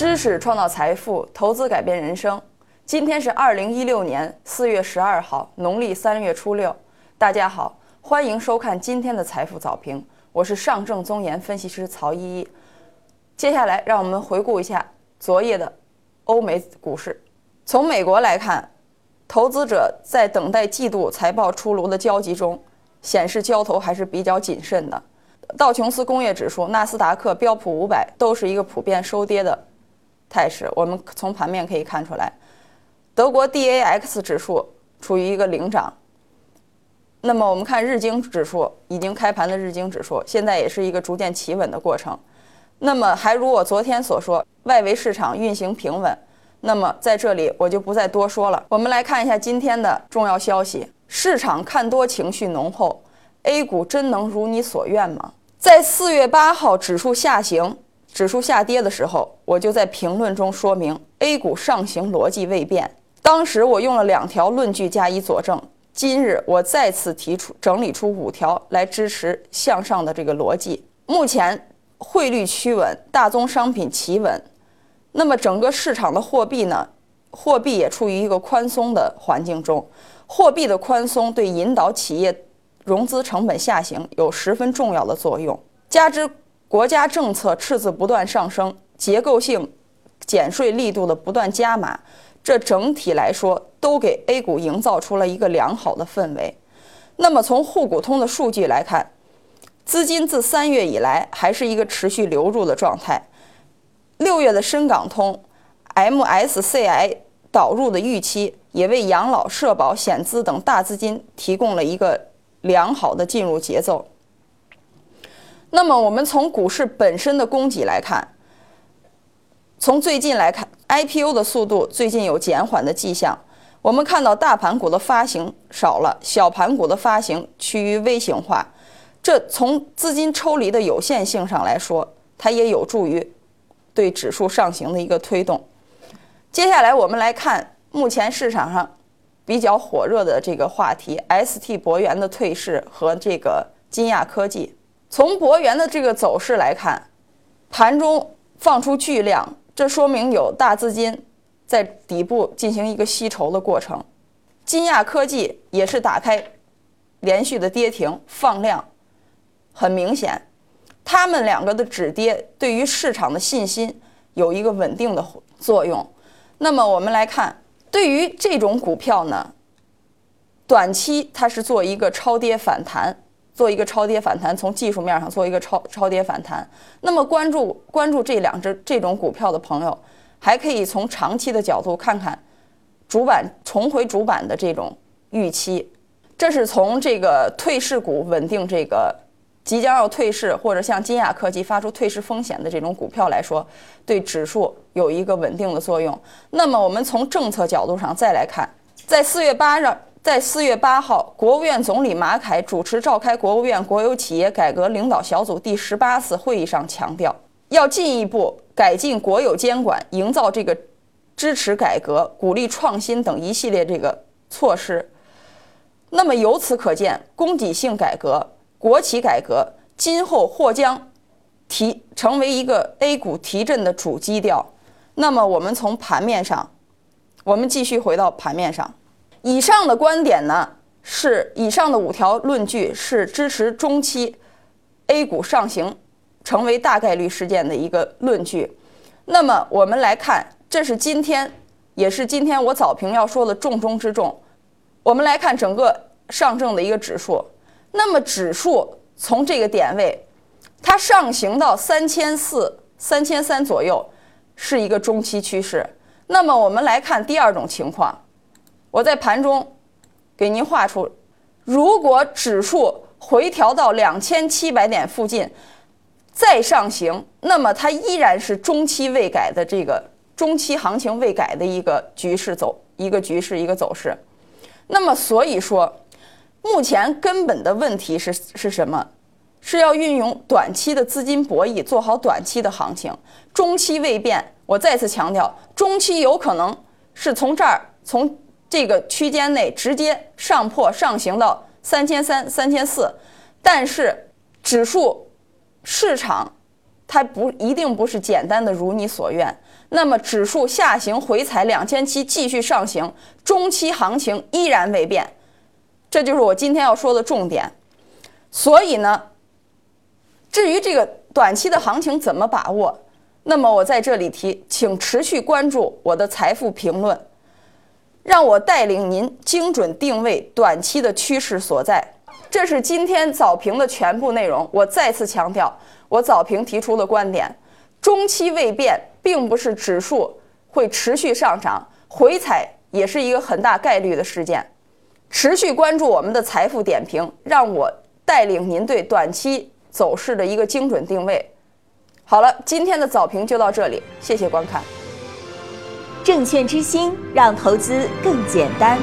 知识创造财富，投资改变人生。今天是二零一六年四月十二号，农历三月初六。大家好，欢迎收看今天的财富早评，我是上证综研分析师曹依依。接下来，让我们回顾一下昨夜的欧美股市。从美国来看，投资者在等待季度财报出炉的焦急中，显示交投还是比较谨慎的。道琼斯工业指数、纳斯达克、标普五百都是一个普遍收跌的态势。我们从盘面可以看出来，德国 DAX 指数处于一个领涨。那么我们看日经指数，已经开盘的日经指数现在也是一个逐渐企稳的过程。那么还如我昨天所说，外围市场运行平稳。那么在这里我就不再多说了。我们来看一下今天的重要消息：市场看多情绪浓厚，A 股真能如你所愿吗？在四月八号指数下行、指数下跌的时候，我就在评论中说明 A 股上行逻辑未变。当时我用了两条论据加以佐证。今日我再次提出整理出五条来支持向上的这个逻辑。目前汇率趋稳，大宗商品企稳，那么整个市场的货币呢？货币也处于一个宽松的环境中。货币的宽松对引导企业。融资成本下行有十分重要的作用，加之国家政策赤字不断上升，结构性减税力度的不断加码，这整体来说都给 A 股营造出了一个良好的氛围。那么从沪股通的数据来看，资金自三月以来还是一个持续流入的状态。六月的深港通、MSCI 导入的预期，也为养老、社保、险资等大资金提供了一个。良好的进入节奏。那么，我们从股市本身的供给来看，从最近来看，IPO 的速度最近有减缓的迹象。我们看到大盘股的发行少了，小盘股的发行趋于微型化。这从资金抽离的有限性上来说，它也有助于对指数上行的一个推动。接下来，我们来看目前市场上。比较火热的这个话题，ST 博元的退市和这个金亚科技。从博元的这个走势来看，盘中放出巨量，这说明有大资金在底部进行一个吸筹的过程。金亚科技也是打开连续的跌停放量，很明显，他们两个的止跌对于市场的信心有一个稳定的作用。那么我们来看。对于这种股票呢，短期它是做一个超跌反弹，做一个超跌反弹，从技术面上做一个超超跌反弹。那么关注关注这两只这种股票的朋友，还可以从长期的角度看看主板重回主板的这种预期。这是从这个退市股稳定这个。即将要退市，或者像金亚科技发出退市风险的这种股票来说，对指数有一个稳定的作用。那么，我们从政策角度上再来看，在四月八日，在四月八号，国务院总理马凯主持召开国务院国有企业改革领导小组第十八次会议上强调，要进一步改进国有监管，营造这个支持改革、鼓励创新等一系列这个措施。那么由此可见，供给性改革。国企改革今后或将提成为一个 A 股提振的主基调。那么，我们从盘面上，我们继续回到盘面上。以上的观点呢，是以上的五条论据是支持中期 A 股上行成为大概率事件的一个论据。那么，我们来看，这是今天，也是今天我早评要说的重中之重。我们来看整个上证的一个指数。那么指数从这个点位，它上行到三千四、三千三左右，是一个中期趋势。那么我们来看第二种情况，我在盘中给您画出，如果指数回调到两千七百点附近再上行，那么它依然是中期未改的这个中期行情未改的一个局势走一个局势一个走势。那么所以说。目前根本的问题是是什么？是要运用短期的资金博弈，做好短期的行情。中期未变，我再次强调，中期有可能是从这儿，从这个区间内直接上破上行到三千三、三千四。但是指数市场它不一定不是简单的如你所愿。那么指数下行回踩两千七，继续上行，中期行情依然未变，这就是我今天要说的重点。所以呢，至于这个短期的行情怎么把握，那么我在这里提，请持续关注我的财富评论，让我带领您精准定位短期的趋势所在。这是今天早评的全部内容。我再次强调，我早评提出的观点：中期未变，并不是指数会持续上涨，回踩也是一个很大概率的事件。持续关注我们的财富点评，让我带领您对短期走势的一个精准定位。好了，今天的早评就到这里，谢谢观看。证券之星，让投资更简单。